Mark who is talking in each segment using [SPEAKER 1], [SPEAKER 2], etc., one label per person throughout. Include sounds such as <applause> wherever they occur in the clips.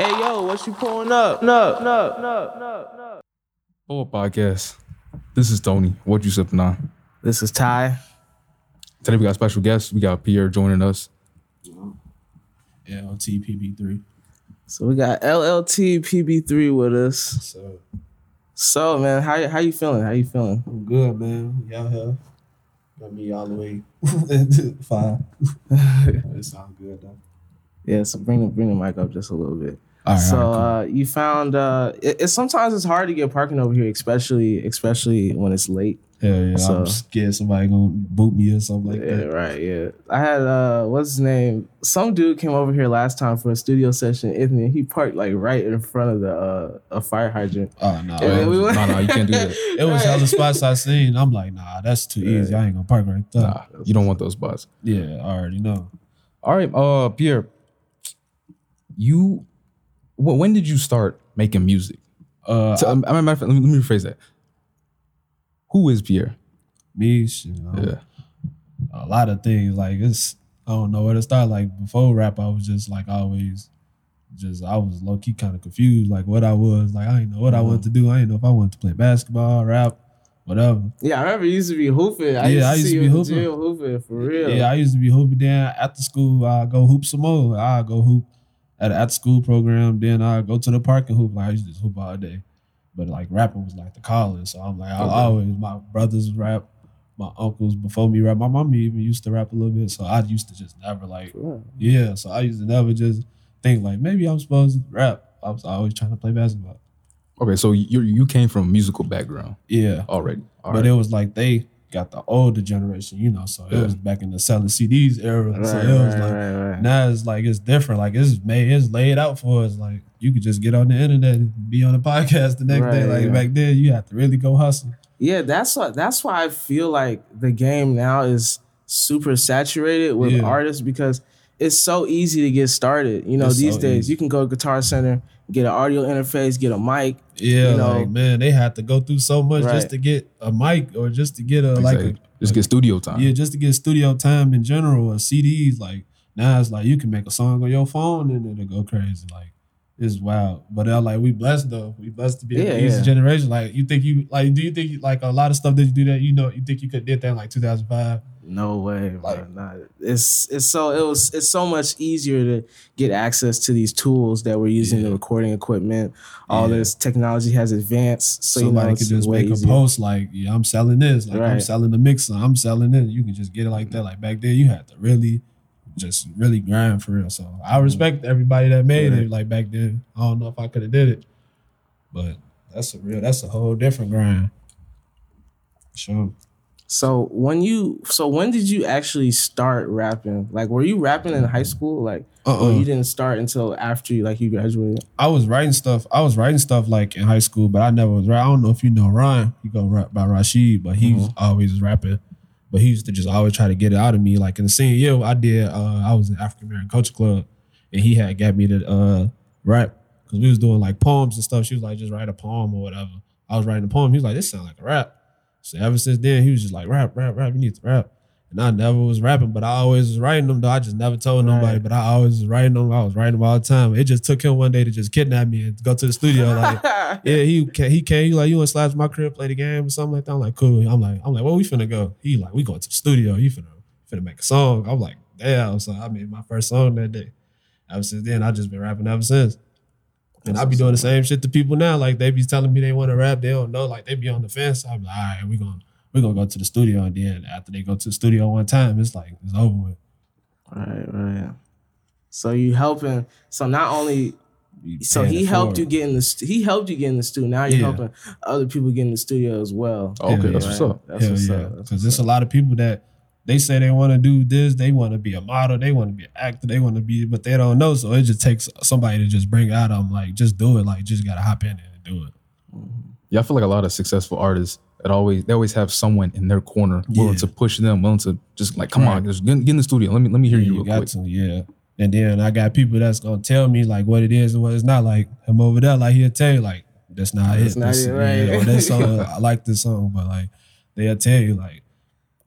[SPEAKER 1] Hey yo, what you pulling up? No, no, no, no, no.
[SPEAKER 2] Oh, podcast. This is Tony. What you sipping on?
[SPEAKER 1] This is Ty.
[SPEAKER 2] Today we got special guests. We got Pierre joining us.
[SPEAKER 3] LTPB3.
[SPEAKER 1] So we got LLT PB3 with us.
[SPEAKER 3] So
[SPEAKER 1] So man, how how you feeling? How you feeling?
[SPEAKER 3] I'm good, man. Y'all here. Got me all the way <laughs> fine. <laughs> it sounds good though.
[SPEAKER 1] Yeah, so bring the bring the mic up just a little bit.
[SPEAKER 3] All right.
[SPEAKER 1] so
[SPEAKER 3] all right,
[SPEAKER 1] uh, you found uh, it, it's sometimes it's hard to get parking over here, especially especially when it's late.
[SPEAKER 3] cool. Hell yeah.
[SPEAKER 1] so-
[SPEAKER 3] I'm scared somebody gonna boot me or something like
[SPEAKER 1] yeah,
[SPEAKER 3] that.
[SPEAKER 1] right. Yeah, I had uh, what's his name? Some dude came over here last time for a studio session. Anthony, he parked like right in front of the uh, a fire hydrant.
[SPEAKER 3] Oh no.
[SPEAKER 1] Yeah,
[SPEAKER 3] it,
[SPEAKER 1] we
[SPEAKER 3] was,
[SPEAKER 1] went-
[SPEAKER 2] no, no, you can't do that. <laughs>
[SPEAKER 3] it was hella spots I seen. I'm like, nah, that's too easy. I ain't gonna park right there.
[SPEAKER 2] Nah, you don't want those spots.
[SPEAKER 3] Yeah, I already know.
[SPEAKER 2] All right, uh, Pierre, you, wh- when did you start making music?
[SPEAKER 3] Uh
[SPEAKER 2] So, matter of fact, let me, rephrase that. Who is Pierre?
[SPEAKER 3] me, you know,
[SPEAKER 2] Yeah.
[SPEAKER 3] a lot of things. Like it's I don't know where to start. Like before rap, I was just like always just I was low key kind of confused, like what I was. Like I didn't know what I wanted to do. I didn't know if I wanted to play basketball, rap, whatever.
[SPEAKER 1] Yeah, I remember you used to be hooping. I
[SPEAKER 3] Yeah,
[SPEAKER 1] used to
[SPEAKER 3] I used
[SPEAKER 1] see
[SPEAKER 3] to be
[SPEAKER 1] in
[SPEAKER 3] hooping.
[SPEAKER 1] hooping for real.
[SPEAKER 3] Yeah, I used to be hooping. Then after school, I go hoop some more. I go hoop at at school program. Then I go to the park and hoop. Like I used to just hoop all day. But like rapping was like the calling. So I'm like I
[SPEAKER 2] Okay.
[SPEAKER 3] always my brothers rap, my uncles before me rap. My mom even used to rap a little bit. So I used to just never like
[SPEAKER 1] Sure.
[SPEAKER 3] yeah. So I used to never just think like maybe I'm supposed to rap. I was always trying to play basketball.
[SPEAKER 2] Okay, so you you came from a musical background
[SPEAKER 3] Yeah.
[SPEAKER 2] already. All
[SPEAKER 3] but
[SPEAKER 2] right.
[SPEAKER 3] it was like they got the older generation, you know. So it was back in the selling CDs era.
[SPEAKER 1] Right,
[SPEAKER 3] so it was
[SPEAKER 1] right,
[SPEAKER 3] like
[SPEAKER 1] right,
[SPEAKER 3] now it's like it's different. Like it's made, it's laid out for us. Like you could just get on the internet and be on a podcast the next day. Like
[SPEAKER 1] yeah.
[SPEAKER 3] back then, you have to really go hustle.
[SPEAKER 1] Yeah, that's what that's why I feel like the game now is super saturated with
[SPEAKER 3] Yeah.
[SPEAKER 1] artists because it's so easy to get started. You know,
[SPEAKER 3] It's
[SPEAKER 1] these
[SPEAKER 3] so
[SPEAKER 1] days
[SPEAKER 3] easy.
[SPEAKER 1] you can go to Guitar Center, get an audio interface, get a mic.
[SPEAKER 3] Yeah,
[SPEAKER 1] You know-
[SPEAKER 3] like man, they had to go through so much
[SPEAKER 1] Right.
[SPEAKER 3] just to get a mic or just to get a like a
[SPEAKER 2] Exactly. just get studio time.
[SPEAKER 3] yeah, just to get studio time in general or CDs. Like now it's like you can make a song on your phone and it'll go crazy. Like it's wild. But they're like we blessed though. We blessed to be in
[SPEAKER 1] Yeah,
[SPEAKER 3] the easy
[SPEAKER 1] yeah.
[SPEAKER 3] generation. Like you think you like do you think like a lot of stuff that you do that you know you think you could did that in like 2005?
[SPEAKER 1] No way.
[SPEAKER 3] Like-
[SPEAKER 1] it's it's so it was it's so much easier to get access to these tools that we're using the recording equipment. All
[SPEAKER 3] Yeah.
[SPEAKER 1] this technology has advanced, so
[SPEAKER 3] Somebody
[SPEAKER 1] you know
[SPEAKER 3] could just make
[SPEAKER 1] easier.
[SPEAKER 3] a post like, yeah, I'm selling this. Like I'm selling the mixer. I'm selling it. You can just get it like that. Like back then you had to really just really grind for real. So I mm-hmm. respect everybody that made
[SPEAKER 1] Right.
[SPEAKER 3] it like back then. I don't know if I could have did it. But that's a real that's a whole different grind. Sure.
[SPEAKER 1] So when you so when did you actually start rapping? Like were you rapping in high school? Like
[SPEAKER 3] Uh-uh.
[SPEAKER 1] or you didn't start until after you like you graduated?
[SPEAKER 3] I was writing stuff. I was writing stuff like in high school, but I never was. I don't know if you know Ryan. He go rap by Rashid, but he was always rapping. But he used to just always try to get it out of me. Like in the senior year, I did. Uh, I was in African American Culture Club, and he had got me to uh, rap because we was doing like poems and stuff. She was like, just write a poem or whatever. I was writing a poem. He was like, this sound like a rap. So ever since then, he was just like, rap, rap, rap. You need to rap. And I never was rapping, but I always was writing them. Though I just never told nobody, but I always was writing them. I was writing them all the time. It just took him one day to just kidnap me and go to the studio. Like, <laughs> yeah, he came, he came. He like, you want to slide to my crib, play the game or something like that. I'm like, cool. I'm like, I'm like, where we finna go? He like, we going to the studio. You finna finna make a song. I'm like, damn. So I made my first song that day. Ever since then, I just been rapping ever since. And I be doing the same shit to people now. Like they be telling me they want to rap, they don't know. Like they be on the fence. I'm like, all right, we gonna we gonna go to the studio. And then after they go to the studio one time, it's like it's over with.
[SPEAKER 1] Right, right. So you helping. So not only
[SPEAKER 3] You
[SPEAKER 1] so he helped
[SPEAKER 3] forward.
[SPEAKER 1] you get in the st- he helped you get in the studio. Now you're
[SPEAKER 3] Yeah.
[SPEAKER 1] helping other people get in the studio as well.
[SPEAKER 2] Okay,
[SPEAKER 3] Hell
[SPEAKER 2] that's
[SPEAKER 3] yeah.
[SPEAKER 2] what's up.
[SPEAKER 1] That's
[SPEAKER 3] Hell
[SPEAKER 1] what's
[SPEAKER 3] yeah.
[SPEAKER 1] up.
[SPEAKER 3] Because
[SPEAKER 1] what's
[SPEAKER 3] there's a lot of people that they say they want to do this, they want to be a model, they want to be an actor, they want to be, but they don't know. So it just takes somebody to just bring out. I'm like, just do it. Like, just gotta hop in there and do it.
[SPEAKER 2] Yeah, I feel like a lot of successful artists that always they always have someone in their corner willing
[SPEAKER 3] Yeah.
[SPEAKER 2] to push them, willing to just like, come on, just get, get in the studio. Let me let me hear you, real
[SPEAKER 3] got
[SPEAKER 2] quick.
[SPEAKER 3] to, yeah. And then I got people that's gonna tell me like what it is and what it's not. Like him over there, like he'll tell you like that's not
[SPEAKER 1] That's
[SPEAKER 3] it.
[SPEAKER 1] not
[SPEAKER 3] This-
[SPEAKER 1] it, right.
[SPEAKER 3] yeah, or that <laughs> song, I like this song, but like they'll tell you like,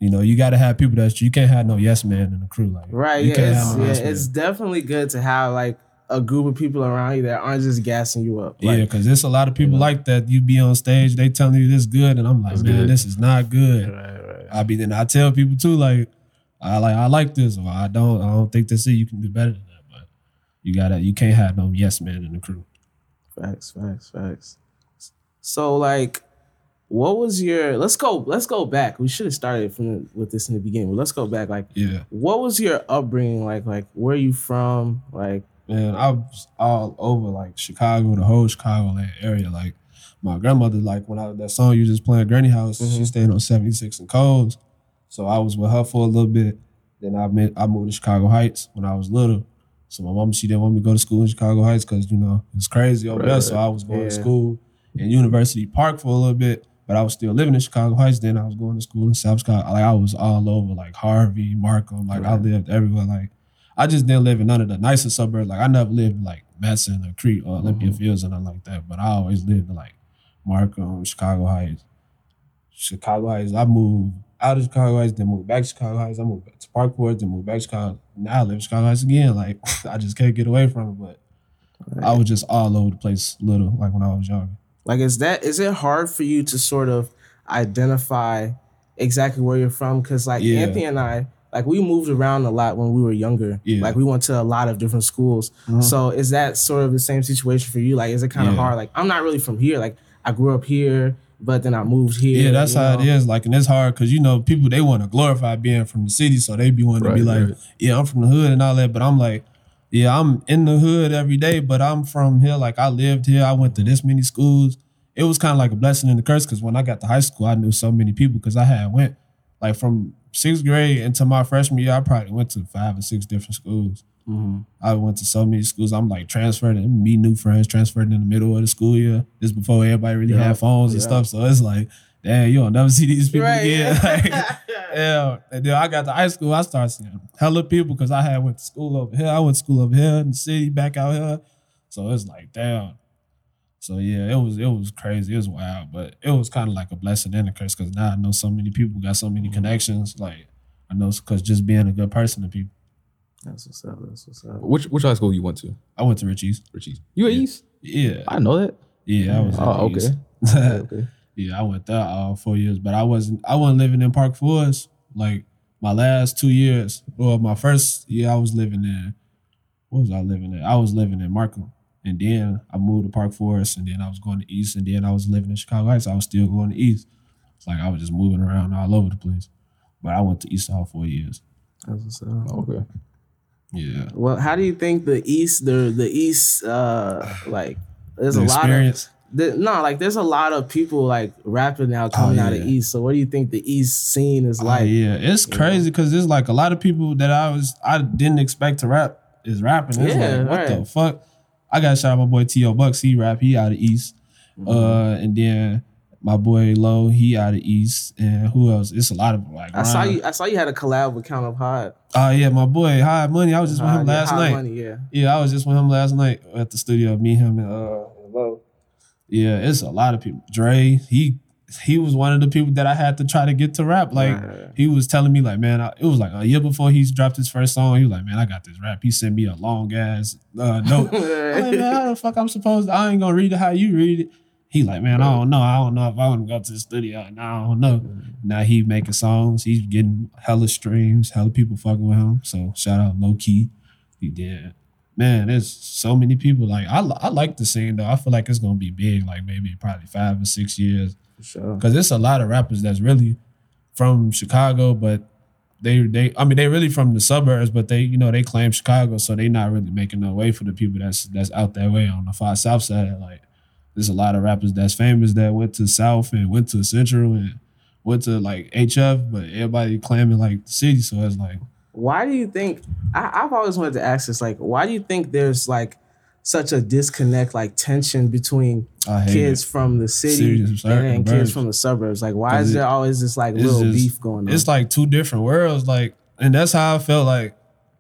[SPEAKER 3] you know, you gotta have people that you can't have no yes man in the crew. Like
[SPEAKER 1] Right.
[SPEAKER 3] you
[SPEAKER 1] Yeah.
[SPEAKER 3] can't
[SPEAKER 1] It's,
[SPEAKER 3] have no
[SPEAKER 1] yeah.
[SPEAKER 3] yes man.
[SPEAKER 1] It's definitely good to have like a group of people around you that aren't just gassing you up.
[SPEAKER 3] yeah, because there's a lot of people
[SPEAKER 1] you know.
[SPEAKER 3] like that. You be on stage, they telling you this good, and I'm like,
[SPEAKER 1] It's
[SPEAKER 3] man,
[SPEAKER 1] good.
[SPEAKER 3] this is not good.
[SPEAKER 1] right, right.
[SPEAKER 3] I be then I tell people too, like, I like I like this, or I don't, I don't think this. is You can do better than that, but you gotta, you can't have no yes man in the crew.
[SPEAKER 1] Facts, facts, facts. So like, what was your? Let's go. Let's go back. We should have started from with this in the beginning. But let's go back. Like,
[SPEAKER 3] Yeah,
[SPEAKER 1] what was your upbringing like? Like, where are you from? Like,
[SPEAKER 3] man, I was all over like Chicago, the whole Chicagoland area. Like my grandmother, like when I that song you just playing, Granny House, she
[SPEAKER 1] Mhm.
[SPEAKER 3] stayed on 76 and Coles. So I was with her for a little bit. Then I met, I moved to Chicago Heights when I was little. So my mom, she didn't want me to go to school in Chicago Heights because you know it's crazy over there. So I was going
[SPEAKER 1] yeah.
[SPEAKER 3] to school in University Park for a little bit, but I was still living in Chicago Heights. Then I was going to school in South Chicago. Like I was all over, like Harvey, Markham. Like I lived everywhere. Like I just didn't live in none of the nicer suburbs. Like I never lived like Matteson or Crete or Olympia
[SPEAKER 1] Mhm.
[SPEAKER 3] Fields or nothing like that. But I always lived in like Markham, Chicago Heights. Chicago Heights. I moved out of Chicago Heights, then moved back to Chicago Heights. I moved back to Parkport, then moved back to Chicago. Now I live in Chicago Heights again. Like <laughs> I just can't get away from it. But I was just all over the place little, like when I was younger.
[SPEAKER 1] Like, is that is it hard for you to sort of identify exactly where you're from? Because like
[SPEAKER 3] Yeah.
[SPEAKER 1] Anthony and I, like we moved around a lot when we were younger.
[SPEAKER 3] Yeah.
[SPEAKER 1] Like we went to a lot of different schools.
[SPEAKER 3] Mhm.
[SPEAKER 1] So is that sort of the same situation for you? Like, is it kind of
[SPEAKER 3] Yeah.
[SPEAKER 1] hard? Like, I'm not really from here. Like, I grew up here, but then I moved here.
[SPEAKER 3] Yeah, that's how it
[SPEAKER 1] know?
[SPEAKER 3] is. Like, and it's hard because you know people they want to glorify being from the city, so they be wanting to be like,
[SPEAKER 2] right.
[SPEAKER 3] yeah, I'm from the hood and all that. But I'm like, yeah, I'm in the hood every day, but I'm from here. Like, I lived here. I went to this many schools. It was kind of like a blessing and a curse because when I got to high school, I knew so many people because I had went like from sixth grade into my freshman year. I probably went to five or six different schools.
[SPEAKER 1] Mhm.
[SPEAKER 3] I went to so many schools. I'm like transferred and meet new friends, transferred in the middle of the school year. This before everybody really
[SPEAKER 1] Yeah,
[SPEAKER 3] had phones and stuff. So it's like, damn, you don't never see these people
[SPEAKER 1] Right.
[SPEAKER 3] again. <laughs> Like, yeah. And then I got to high school, I started seeing hella people because I had went to school over here. I went to school over here in the city, back out here. So it's like, damn. So yeah, it was it was crazy. It was wild, but it was kind of like a blessing and a curse because now I know so many people, got so many mm-hmm. connections. Like I know because just being a good person to people.
[SPEAKER 1] That's what's up. That's what's up.
[SPEAKER 2] Which which high school you went to?
[SPEAKER 3] I went to Rich East.
[SPEAKER 2] Richie's. You at
[SPEAKER 3] Yeah.
[SPEAKER 2] East?
[SPEAKER 3] Yeah,
[SPEAKER 2] I know that.
[SPEAKER 3] yeah, I was. at
[SPEAKER 2] Oh,
[SPEAKER 3] East.
[SPEAKER 2] okay. <laughs> Oh, okay.
[SPEAKER 3] Yeah, I went there all four years, but I wasn't. I wasn't living in Park Forest. Like my last two years, well, my first year I was living in. What was I living in? I was living in Markham, and then I moved to Park Forest, and then I was going to East, and then I was living in Chicago Heights. I was still going to East. It's like I was just moving around all over the place. But I went to East all four years.
[SPEAKER 1] That's what's up.
[SPEAKER 2] Okay.
[SPEAKER 3] Yeah.
[SPEAKER 1] Well, how do you think the East, the the East, uh, like there's
[SPEAKER 3] The
[SPEAKER 1] a lot of
[SPEAKER 3] experience.
[SPEAKER 1] The, no, like there's a lot of people like rapping now coming out of. East. So what do you think the East scene is
[SPEAKER 3] Oh,
[SPEAKER 1] like?
[SPEAKER 3] yeah, it's crazy because there's like a lot of people that I was I didn't expect to rap is rapping. It's
[SPEAKER 1] Yeah,
[SPEAKER 3] like what the fuck? I got out my boy T.O. Bucks. He rap. He out of East.
[SPEAKER 1] Mm-hmm.
[SPEAKER 3] Uh, and then my boy Low. He out of East. And who else? It's a lot of like.
[SPEAKER 1] I saw you. I saw you had a collab with Count Up Hot.
[SPEAKER 3] Oh yeah, my boy High Money. I was just with him
[SPEAKER 1] Uh,
[SPEAKER 3] last
[SPEAKER 1] Hot
[SPEAKER 3] night.
[SPEAKER 1] Money, yeah.
[SPEAKER 3] Yeah, I was just with him last night at the studio. Me, him, and uh. Yeah, it's a lot of people. Dre. He he was one of the people that I had to try to get to rap. Like
[SPEAKER 1] Right.
[SPEAKER 3] he was telling me like, man, I, it was like a year before he's dropped his first song. He was like, man, I got this rap. He sent me a long ass uh, <laughs> note. I'm like, man, how the fuck I'm supposed to? I ain't gonna read it how you read it. He like, man, I don't know. I don't know if I want to go to the studio. Now I don't know. Now he making songs. He's getting hella streams. Hella people fucking with him. So shout out low key. He did. Man, there's so many people. Like I, I like the scene though. I feel like it's gonna be big. Like maybe probably five or six years.
[SPEAKER 1] For sure.
[SPEAKER 3] Because it's a lot of rappers that's really from Chicago, but they they I mean they really from the suburbs, but they you know they claim Chicago, so they not really making no way for the people that's that's out that way on the far south side. Like there's a lot of rappers that's famous that went to South and went to Central and went to like HF, but everybody claiming like the city. So it's like
[SPEAKER 1] Why do you think? I, I've always wanted to ask this. Like, why do you think there's like such a disconnect, like tension between kids
[SPEAKER 3] it.
[SPEAKER 1] from the city and then kids from the suburbs? Like, why is there always this like little
[SPEAKER 3] just-
[SPEAKER 1] beef going on?
[SPEAKER 3] It's like two different worlds. Like, and that's how I felt like.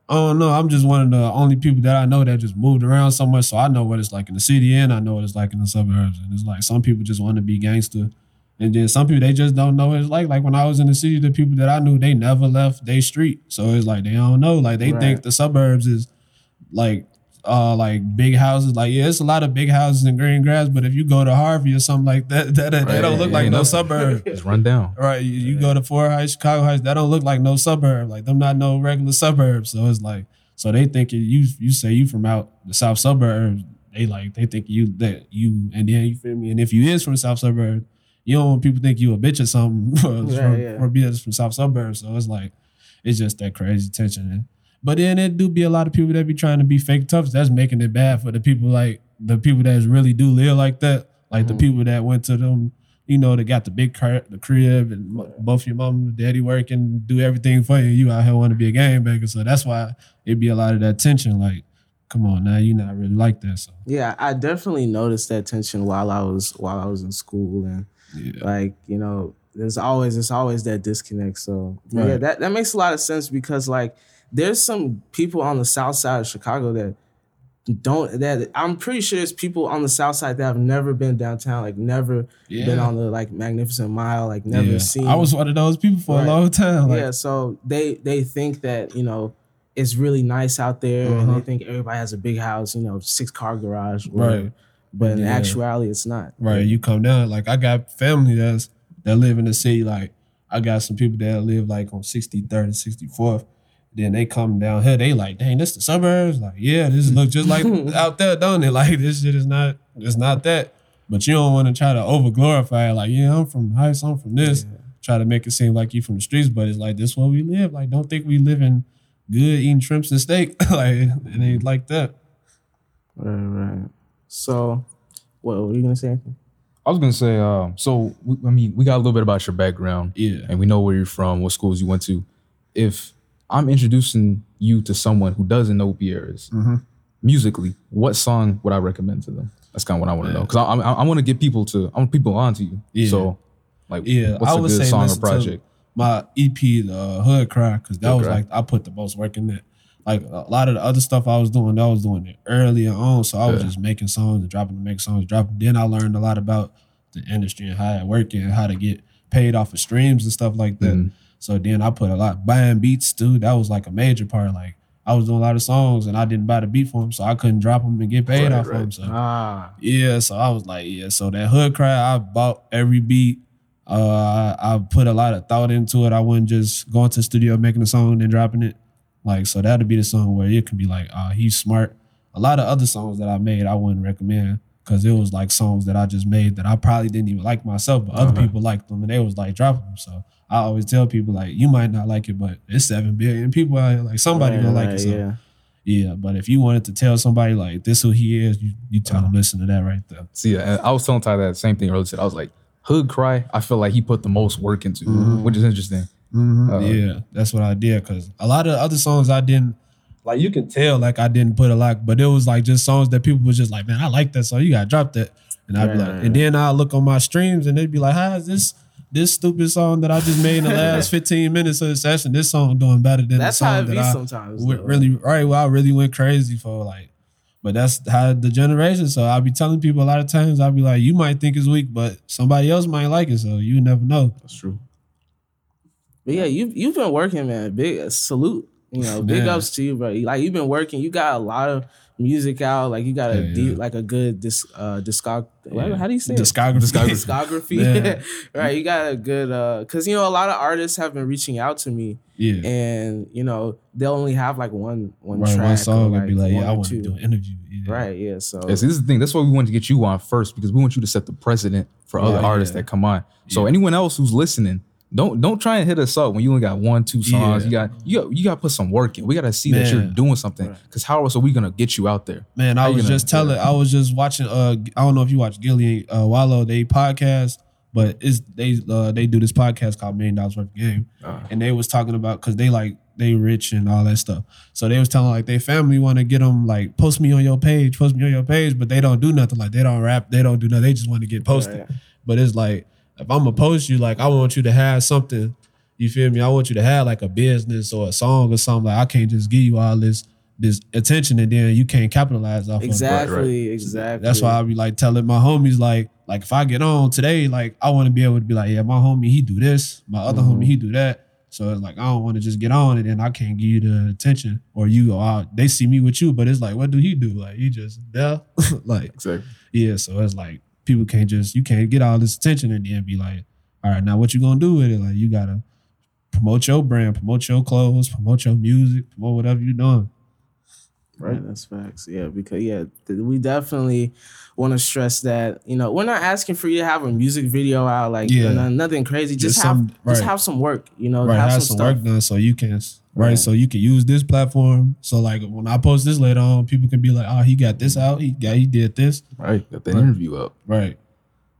[SPEAKER 3] I don't know. I'm just one of the only people that I know that just moved around so much, so I know what it's like in the city and I know what it's like in the suburbs. And it's like some people just want to be gangster, and then some people they just don't know what it's like. Like when I was in the city, the people that I knew they never left their street, so it's like they don't know. Like they
[SPEAKER 1] Right.
[SPEAKER 3] think the suburbs is like uh like big houses. Like yeah, it's a lot of big houses in green grass, but if you go to Harvey or something like that, <laughs> that, that,
[SPEAKER 2] Right,
[SPEAKER 3] don't look
[SPEAKER 2] yeah,
[SPEAKER 3] like no
[SPEAKER 2] know.
[SPEAKER 3] suburb. <laughs>
[SPEAKER 2] It's run down.
[SPEAKER 3] Right, you, you go to Ford Heights, Chicago Heights, that don't look like no suburb. Like them not no regular suburbs. So it's like, so they think you you say you from out the south suburbs. They like they think you that you and then you feel me. And if you is from the south suburbs, you don't want people think you a bitch or something <laughs> for,
[SPEAKER 1] yeah.
[SPEAKER 3] for being from south suburbs. So it's like it's just that crazy tension. But then it do be a lot of people that be trying to be fake tough. That's making it bad for the people like the people that really do live like that. Like the
[SPEAKER 1] Mhm.
[SPEAKER 3] people that went to them you know, they got the big car, the crib, and mo- both your mom and daddy work and do everything for you. You out here want to be a game banger, so that's why it be a lot of that tension. Like, come on, now you not really like that. So
[SPEAKER 1] Yeah, I definitely noticed that tension while I was while I was in school and
[SPEAKER 3] yeah,
[SPEAKER 1] like you know there's always there's always that disconnect so yeah that, that makes a lot of sense because like there's some people on the south side of chicago that don't that i'm pretty sure there's people on the south side that have never been downtown like never
[SPEAKER 3] yeah.
[SPEAKER 1] been on the like magnificent mile like never
[SPEAKER 3] Yeah.
[SPEAKER 1] seen
[SPEAKER 3] I was one of those people for
[SPEAKER 1] Right.
[SPEAKER 3] a long time. Like,
[SPEAKER 1] yeah so they they think that you know it's really nice out there and
[SPEAKER 3] Uh-huh.
[SPEAKER 1] they think everybody has a big house you know six car garage
[SPEAKER 3] right,
[SPEAKER 1] but in
[SPEAKER 3] Yeah.
[SPEAKER 1] actuality it's not
[SPEAKER 3] right. You come down. Like I got family that's that live in the city. Like I got some people that live like on 63rd and 64th. Then they come down here. They like, dang, this the suburbs. Like, yeah, this look just like <laughs> out there, don't it? Like this shit is not. It's not that. But you don't want to try to over glorify it. Like, yeah, I'm from Heights. I'm from this. Try to make it seem like you from the streets, but it's like this where we live. Like, don't think we live in good eating shrimps and steak. <laughs> like it ain't like that.
[SPEAKER 1] right right so what were you gonna say
[SPEAKER 2] I was gonna say, um, so we, I mean, we got a little bit about your background,
[SPEAKER 3] Yeah.
[SPEAKER 2] and we know where you're from, what schools you went to. If I'm introducing you to someone who doesn't know who Pierre is,
[SPEAKER 3] Mhm.
[SPEAKER 2] musically, what song would I recommend to them? That's kind of what I want to know because I, I, I want to get people to, I want people onto you.
[SPEAKER 3] Yeah.
[SPEAKER 2] So, like,
[SPEAKER 3] Yeah,
[SPEAKER 2] what's
[SPEAKER 3] I
[SPEAKER 2] a
[SPEAKER 3] would
[SPEAKER 2] good
[SPEAKER 3] say
[SPEAKER 2] song or project?
[SPEAKER 3] my EP, the uh, Hood Cry, because that
[SPEAKER 2] Hood
[SPEAKER 3] was
[SPEAKER 2] Cry.
[SPEAKER 3] like I put the most work in that. Like a lot of the other stuff I was doing, I was doing it earlier on. So I was
[SPEAKER 2] Yeah.
[SPEAKER 3] just making songs and dropping to make songs, dropping. Then I learned a lot about the industry and how it worked and how to get paid off of streams and stuff like that.
[SPEAKER 2] Mhm.
[SPEAKER 3] So then I put a lot buying beats too. That was like a major part. Like I was doing a lot of songs and I didn't buy the beat for them, so I couldn't drop them and get paid
[SPEAKER 2] Right,
[SPEAKER 3] off
[SPEAKER 2] right.
[SPEAKER 3] them. So
[SPEAKER 1] ah
[SPEAKER 3] yeah, so I was like, yeah. So that hood cry, I bought every beat. Uh, I, I put a lot of thought into it. I wasn't just going to the studio making a song and then dropping it. Like, so that'd be the song where it could be like, uh, he's smart. A lot of other songs that I made, I wouldn't recommend because it was like songs that I just made that I probably didn't even like myself, but other
[SPEAKER 2] Uh-huh.
[SPEAKER 3] people liked them and they was like dropping them. So I always tell people like, you might not like it, but it's seven billion people out here. Like somebody
[SPEAKER 1] right,
[SPEAKER 3] gonna like
[SPEAKER 1] right,
[SPEAKER 3] it. So
[SPEAKER 1] yeah
[SPEAKER 3] yeah, but if you wanted to tell somebody like this who he is, you, you tell them listen to that right there.
[SPEAKER 2] See, I was telling Ty that same thing earlier. Said I was like, Hood Cry. I feel like he put the most work into, which is interesting. Uh,
[SPEAKER 3] yeah, that's what I did. Cause a lot of other songs I didn't like. You can tell like I didn't put a lot, but it was like just songs that people was just like, man, I like that song. You gotta drop that, and I'd be like, and then I look on my streams and they'd be like, how is this? This stupid song that I just made in the last <laughs> 15 minutes of the session, this song doing better than
[SPEAKER 1] that's
[SPEAKER 3] the
[SPEAKER 1] how
[SPEAKER 3] song
[SPEAKER 1] it
[SPEAKER 3] that
[SPEAKER 1] be
[SPEAKER 3] I
[SPEAKER 1] sometimes
[SPEAKER 3] went really right. Well, I really went crazy for like, but that's how the generation. So I'll be telling people a lot of times. I'll be like, you might think it's weak, but somebody else might like it. So you never know.
[SPEAKER 2] That's true.
[SPEAKER 1] But yeah, you you've been working, man. Big uh, salute. You know, big
[SPEAKER 3] Man.
[SPEAKER 1] ups to you, bro. Like you've been working. You got a lot of music out. Like you got a
[SPEAKER 3] Yeah,
[SPEAKER 1] deep,
[SPEAKER 3] yeah.
[SPEAKER 1] like a good disc, uh, discog.
[SPEAKER 3] Yeah.
[SPEAKER 1] How do you say it? <laughs>
[SPEAKER 3] Discography.
[SPEAKER 1] discography. <laughs> Right. You got a good uh because you know a lot of artists have been reaching out to me
[SPEAKER 3] Yeah.
[SPEAKER 1] and you know they'll only have like one one
[SPEAKER 3] Right,
[SPEAKER 1] track
[SPEAKER 3] one song
[SPEAKER 1] or,
[SPEAKER 3] and be like, yeah, I want to do an interview. Yeah.
[SPEAKER 1] Right, yeah. So
[SPEAKER 2] Yeah, see, this is the thing. That's why we wanted to get you on first because we want you to set the precedent for other
[SPEAKER 3] Right,
[SPEAKER 2] artists
[SPEAKER 3] yeah.
[SPEAKER 2] that come on. So
[SPEAKER 3] Yeah.
[SPEAKER 2] anyone else who's listening, don't don't try and hit us up when you only got one, two songs.
[SPEAKER 3] Yeah.
[SPEAKER 2] You got you got you got to put some work in. We got to see that you're doing something.
[SPEAKER 1] Right.
[SPEAKER 2] Because how else are we gonna get you out there?
[SPEAKER 3] Man,
[SPEAKER 2] How
[SPEAKER 3] I was just telling. I was just watching. Uh, I don't know if you watch Gillian uh, Wallo. They podcast, but it's they uh, they do this podcast called Million Dollars Worth of Game,
[SPEAKER 2] Uh.
[SPEAKER 3] and they was talking about because they like they rich and all that stuff. So they was telling like their family want to get them like post me on your page, post me on your page, but they don't do nothing. Like they don't rap, they don't do nothing. They just want to get posted.
[SPEAKER 1] Right.
[SPEAKER 3] But it's like if I'm gonna post you, like I want you to have something. You feel me? I want you to have like a business or a song or something. Like I can't just give you all this this attention and then you can't capitalize off of it.
[SPEAKER 1] exactly, exactly.
[SPEAKER 3] That's why I be like telling my homies like like if I get on today, like I want to be able to be like, yeah, my homie he do this, my other
[SPEAKER 1] Mhm.
[SPEAKER 3] homie he do that. So it's like I don't want to just get on and then I can't give you the attention, or you uh, they see me with you, but it's like what do he do? Like he just there, <laughs> like
[SPEAKER 2] Exactly.
[SPEAKER 3] yeah. So it's like people can't just you can't get all this attention and then be like, all right, now what you gonna do with it? Like you gotta promote your brand, promote your clothes, promote your music, promote whatever you're doing.
[SPEAKER 1] Right, that's facts. Yeah, because yeah, th- we definitely want to stress that you know we're not asking for you to have a music video out like
[SPEAKER 3] Yeah.
[SPEAKER 1] no- nothing crazy. Just,
[SPEAKER 3] Just
[SPEAKER 1] have
[SPEAKER 3] some-
[SPEAKER 1] just have some work. You know,
[SPEAKER 3] right,
[SPEAKER 1] have,
[SPEAKER 3] have
[SPEAKER 1] some,
[SPEAKER 3] some
[SPEAKER 1] stuff.
[SPEAKER 3] work done so you can right,
[SPEAKER 1] Right.
[SPEAKER 3] so you can use this platform. So like when I post this later on, people can be like, oh, he got this out, he got he did this.
[SPEAKER 2] Right. Got the
[SPEAKER 3] Right.
[SPEAKER 2] interview up.
[SPEAKER 3] Right.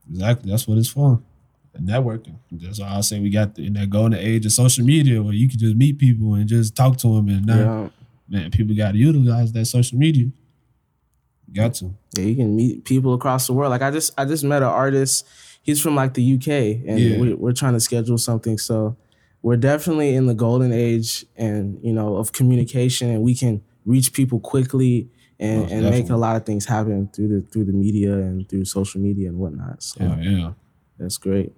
[SPEAKER 3] Exactly. That's what it's for. And networking. That's why I say we got the, in that golden age of social media where you can just meet people and just talk to them. And now,
[SPEAKER 1] Yeah.
[SPEAKER 3] man, people got to utilize that social media. Got to.
[SPEAKER 1] Yeah, you can meet people across the world. Like I just I just met an artist. He's from like the UK, and
[SPEAKER 3] Yeah.
[SPEAKER 1] we, we're trying to schedule something. So we're definitely in the golden age, and you know, of communication, and we can reach people quickly and,
[SPEAKER 3] Most
[SPEAKER 1] and make a lot of things happen through the through the media and through social media and whatnot. So
[SPEAKER 3] Yeah, yeah.
[SPEAKER 1] that's great.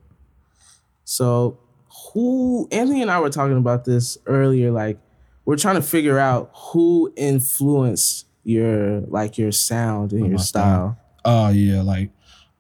[SPEAKER 1] So who Anthony and I were talking about this earlier. Like we're trying to figure out who influenced your like your sound and
[SPEAKER 3] Oh,
[SPEAKER 1] your style.
[SPEAKER 3] Oh, yeah. Like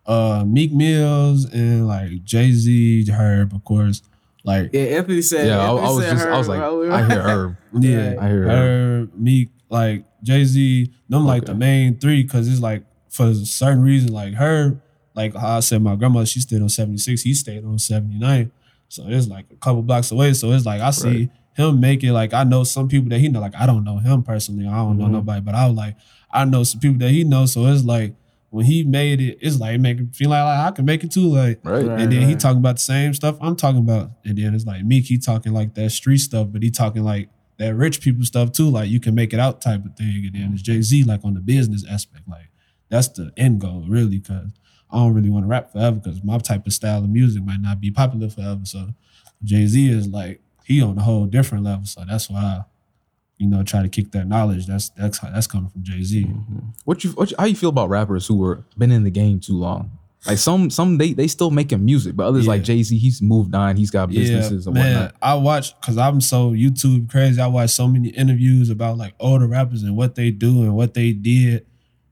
[SPEAKER 3] uh Meek Mills and like Jay Z, Herb, of course. Like,
[SPEAKER 1] Yeah, Anthony said.
[SPEAKER 2] Yeah, I,
[SPEAKER 1] Anthony
[SPEAKER 2] I was
[SPEAKER 1] said
[SPEAKER 2] just, I was like,
[SPEAKER 1] bro. We were-
[SPEAKER 2] I hear Herb. <laughs>
[SPEAKER 3] yeah.
[SPEAKER 2] I hear her.
[SPEAKER 3] Herb, Meek, like Jay Z, them like the main three because it's like for a certain reason, like her, like how I said, my grandmother, she stayed on 76, he stayed on 79. So it's like a couple blocks away. So it's like I see
[SPEAKER 2] Right.
[SPEAKER 3] him make it like I know some people that he know, like I don't know him personally. I don't know
[SPEAKER 1] Mhm.
[SPEAKER 3] nobody, but I was like, I know some people that he knows. So it's like when he made it, it's like it make it feel like, like I can make it too. Like
[SPEAKER 2] Right.
[SPEAKER 1] Right.
[SPEAKER 3] and then he talking about the same stuff I'm talking about. And then it's like me, he talking like that street stuff, but he talking like that rich people stuff too. Like you can make it out type of thing. And then it's Jay Z like on the business aspect. Like that's the end goal really, because I don't really want to rap forever because my type of style of music might not be popular forever. So Jay Z is like he on a whole different level. So that's why I, you know, try to kick that knowledge. That's that's that's coming from Jay Z. Mm-hmm.
[SPEAKER 2] What you, what you how you feel about rappers who were been in the game too long? Like some some they they still making music, but others
[SPEAKER 3] Yeah.
[SPEAKER 2] like Jay Z, he's moved on, he's got businesses and
[SPEAKER 3] man,
[SPEAKER 2] whatnot.
[SPEAKER 3] I watch because I'm so YouTube crazy. I watch so many interviews about like older rappers and what they do and what they did.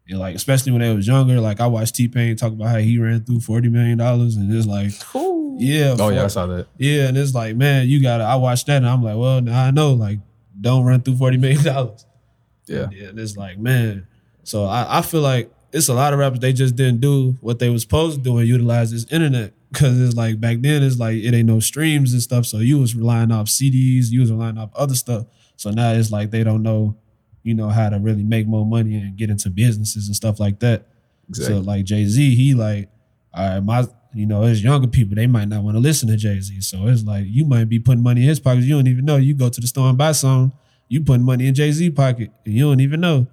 [SPEAKER 3] And like especially when they was younger, like I watched T Pain talk about how he ran through forty million dollars, and it's like,
[SPEAKER 1] Ooh.
[SPEAKER 3] yeah,
[SPEAKER 2] Oh yeah, I saw that.
[SPEAKER 3] yeah, and it's like, man, you gotta. I watched that and I'm like, well, now I know, like, don't run through forty million <laughs> dollars.
[SPEAKER 2] Yeah.
[SPEAKER 3] Yeah, and it's like, man. So I, I feel like it's a lot of rappers they just didn't do what they was supposed to do and utilize this internet. Cause it's like back then it's like it ain't no streams and stuff. So you was relying off CDs, you was relying off other stuff. So now it's like they don't know, you know, how to really make more money and get into businesses and stuff like that.
[SPEAKER 2] Exactly.
[SPEAKER 3] So like Jay Z, he like, all right, my you know, as younger people, they might not want to listen to Jay Z. So it's like you might be putting money in his pockets. You don't even know. You go to the store and buy some, you putting money in Jay Z pocket, and you don't even know.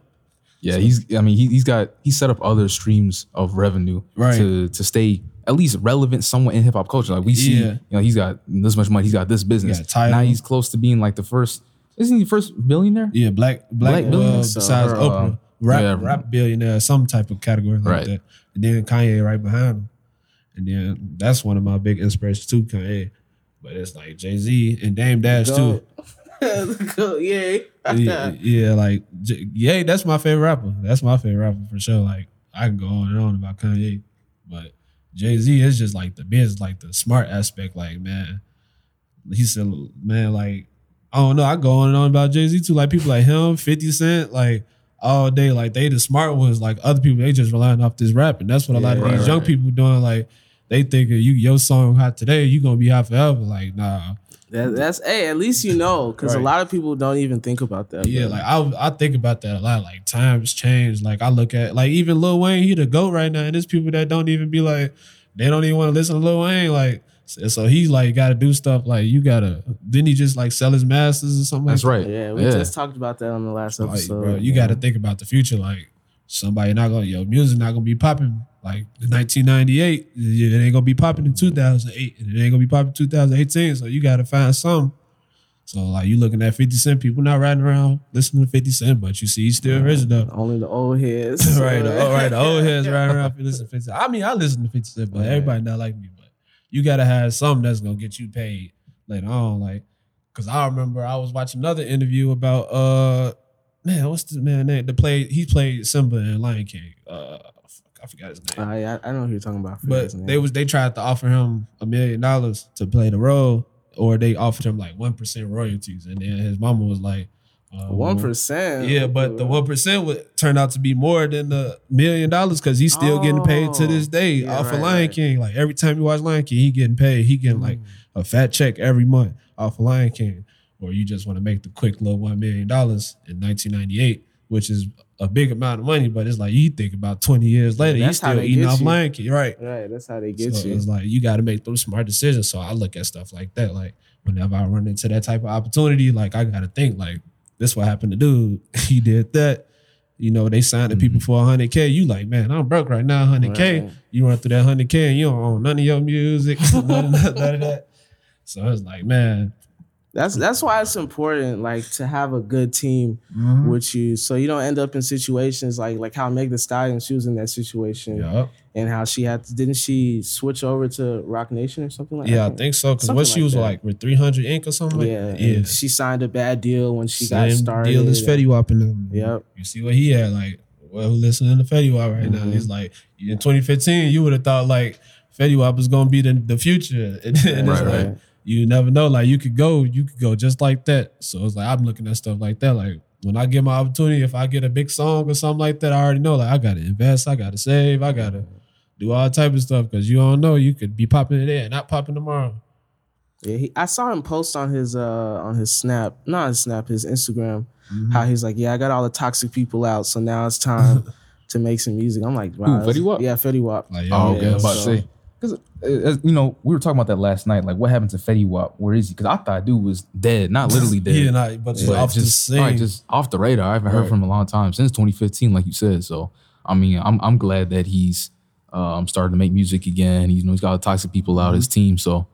[SPEAKER 2] Yeah, he's. I mean, he, he's got. He set up other streams of revenue
[SPEAKER 3] Right.
[SPEAKER 2] to to stay at least relevant somewhat in hip hop culture. Like we see,
[SPEAKER 3] Yeah.
[SPEAKER 2] you know, he's got this much money. He's got this business.
[SPEAKER 3] got Tidal.
[SPEAKER 2] now he's close to being like the first. Isn't he the first billionaire?
[SPEAKER 3] Yeah, black black,
[SPEAKER 2] Black
[SPEAKER 3] uh,
[SPEAKER 2] billionaire?
[SPEAKER 1] So
[SPEAKER 3] besides
[SPEAKER 2] her,
[SPEAKER 3] Oprah,
[SPEAKER 2] uh,
[SPEAKER 3] rap
[SPEAKER 2] yeah.
[SPEAKER 3] rap billionaire, some type of category like
[SPEAKER 2] Right.
[SPEAKER 3] that. And then Kanye right behind him, and then that's one of my big inspirations too, Kanye. But it's like Jay Z and Dame Dash too.
[SPEAKER 1] Go. <laughs> Go, Yay.
[SPEAKER 3] yeah, yeah, like yeah, that's my favorite rapper. That's my favorite rapper for sure. Like I can go on and on about Kanye, but Jay Z is just like the biz, like the smart aspect. Like man, he said, man, like I don't know. I go on and on about Jay Z too. Like people like him, Fifty Cent, like all day. Like they the smart ones. Like other people, they just relying off this rap, and that's what a lot of
[SPEAKER 2] Yeah,
[SPEAKER 3] these
[SPEAKER 2] right,
[SPEAKER 3] young people doing. Like they think you your song hot today, you gonna be hot forever. Like nah.
[SPEAKER 1] That, that's hey, at least you know, because a lot of people don't even think about that.
[SPEAKER 3] Yeah,
[SPEAKER 1] bro.
[SPEAKER 3] like I I think about that a lot. Like times change. Like I look at like even Lil Wayne, he the goat right now, and there's people that don't even be like they don't even want to listen to Lil Wayne. Like so, so he like got to do stuff like you gotta. Didn't he just like sell his masters or something?
[SPEAKER 2] That's
[SPEAKER 3] like
[SPEAKER 2] right.
[SPEAKER 1] yeah, we
[SPEAKER 2] yeah.
[SPEAKER 1] just talked about that on the last
[SPEAKER 3] that? Like,
[SPEAKER 1] episode.
[SPEAKER 3] bro, you got to think about the future. Like somebody not gonna your music not gonna be popping like in 1998. It ain't gonna be popping in 2008, and it ain't gonna be popping in 2018. So you got to find some. So like you looking at 50 Cent, people not riding around listening to 50 Cent, but you see he's still rich though.
[SPEAKER 1] Only the old heads. <laughs>
[SPEAKER 3] right, the, oh, right, the old heads <laughs> riding around for listen to 50 Cent. I mean, I listen to 50 Cent, but
[SPEAKER 1] Right.
[SPEAKER 3] everybody not like me. You gotta have something that's gonna get you paid later on. Like Cause I remember I was watching another interview about uh man, what's the man name? The play he played Simba in Lion King. Uh fuck, I forgot his name.
[SPEAKER 1] I I know who you're talking about.
[SPEAKER 3] But they was they tried to offer him a million dollars to play the role, or they offered him like one percent royalties, and then his mama was like,
[SPEAKER 1] one um, percent.
[SPEAKER 3] Yeah, but the one percent would turn out to be more than the million dollars because he's still getting paid to this oh. day
[SPEAKER 1] Oh, yeah,
[SPEAKER 3] off
[SPEAKER 1] right,
[SPEAKER 3] of Lion
[SPEAKER 1] right.
[SPEAKER 3] King. Like every time you watch Lion King, he getting paid. He getting like mm. a fat check every month off of Lion King. Or you just want to make the quick little one million dollars in 1998, which is a big amount of money, but it's like you think about 20 years later, you
[SPEAKER 1] That's
[SPEAKER 3] still eating off
[SPEAKER 1] you.
[SPEAKER 3] Lion King, right?
[SPEAKER 1] right. That's how they get
[SPEAKER 3] so
[SPEAKER 1] you.
[SPEAKER 3] it's like you got to make those smart decisions. So I look at stuff like that. Like whenever I run into that type of opportunity, like I got to think like this what happened to dude. <laughs> he did that. You know, they signed the mm-hmm. people for 100K. You like, man, I'm broke right now, 100K.
[SPEAKER 1] Right.
[SPEAKER 3] You run through that 100K and you don't own none of your music, <laughs> none, of that, none of that. So it's like, man,
[SPEAKER 1] That's that's why it's important, like to have a good team
[SPEAKER 3] Mm-hmm.
[SPEAKER 1] with you, so you don't end up in situations like like how Meg The Stallion she was in that situation,
[SPEAKER 3] yeah,
[SPEAKER 1] and how she had to, didn't she switch over to Roc Nation or something like
[SPEAKER 3] yeah, I think so. Because what she
[SPEAKER 1] like
[SPEAKER 3] was
[SPEAKER 1] that.
[SPEAKER 3] like with 300 Inc. or something like
[SPEAKER 1] yeah, she signed a bad deal when she got
[SPEAKER 3] Same
[SPEAKER 1] started.
[SPEAKER 3] deal as Fetty Wap and them.
[SPEAKER 1] Yep.
[SPEAKER 3] You see what he had like. Well, who listening to Fetty Wap right now?
[SPEAKER 1] Mhm.
[SPEAKER 3] He's like, in 2015, you would have thought like Fetty Wap was gonna be the, the future, <laughs> and, it's
[SPEAKER 2] Right,
[SPEAKER 3] like
[SPEAKER 1] right.
[SPEAKER 3] You never know. Like you could go, you could go just like that. So it's like I'm looking at stuff like that. Like when I get my opportunity, if I get a big song or something like that, I already know like I gotta invest, I gotta save, I gotta do all type of stuff because you don't know you could be popping today and not popping tomorrow.
[SPEAKER 1] Yeah, he, I saw him post on his uh on his snap, not his snap, his Instagram,
[SPEAKER 3] Mm-hmm.
[SPEAKER 1] how he's like, yeah, I got all the toxic people out, so now it's time <laughs> to make some music. I'm like, wow,
[SPEAKER 2] Who,
[SPEAKER 1] that's-
[SPEAKER 2] Fetty Wap?
[SPEAKER 1] Yeah, Fetty Wap.
[SPEAKER 3] Like,
[SPEAKER 2] Oh,
[SPEAKER 3] yo,
[SPEAKER 2] okay. I was about to say. Because, you know, we were talking about that last night. Like, what happened to Fetty Wap? Where is he? Because I thought dude was dead. Not <laughs> literally dead.
[SPEAKER 3] yeah, not, but just
[SPEAKER 2] but
[SPEAKER 3] off the
[SPEAKER 2] just,
[SPEAKER 3] scene.
[SPEAKER 2] right, just off the radar. I haven't heard from him a long time since 2015, like you said. So, I mean, I'm I'm glad that he's um starting to make music again. He's, you know, he's got the toxic people out his team. So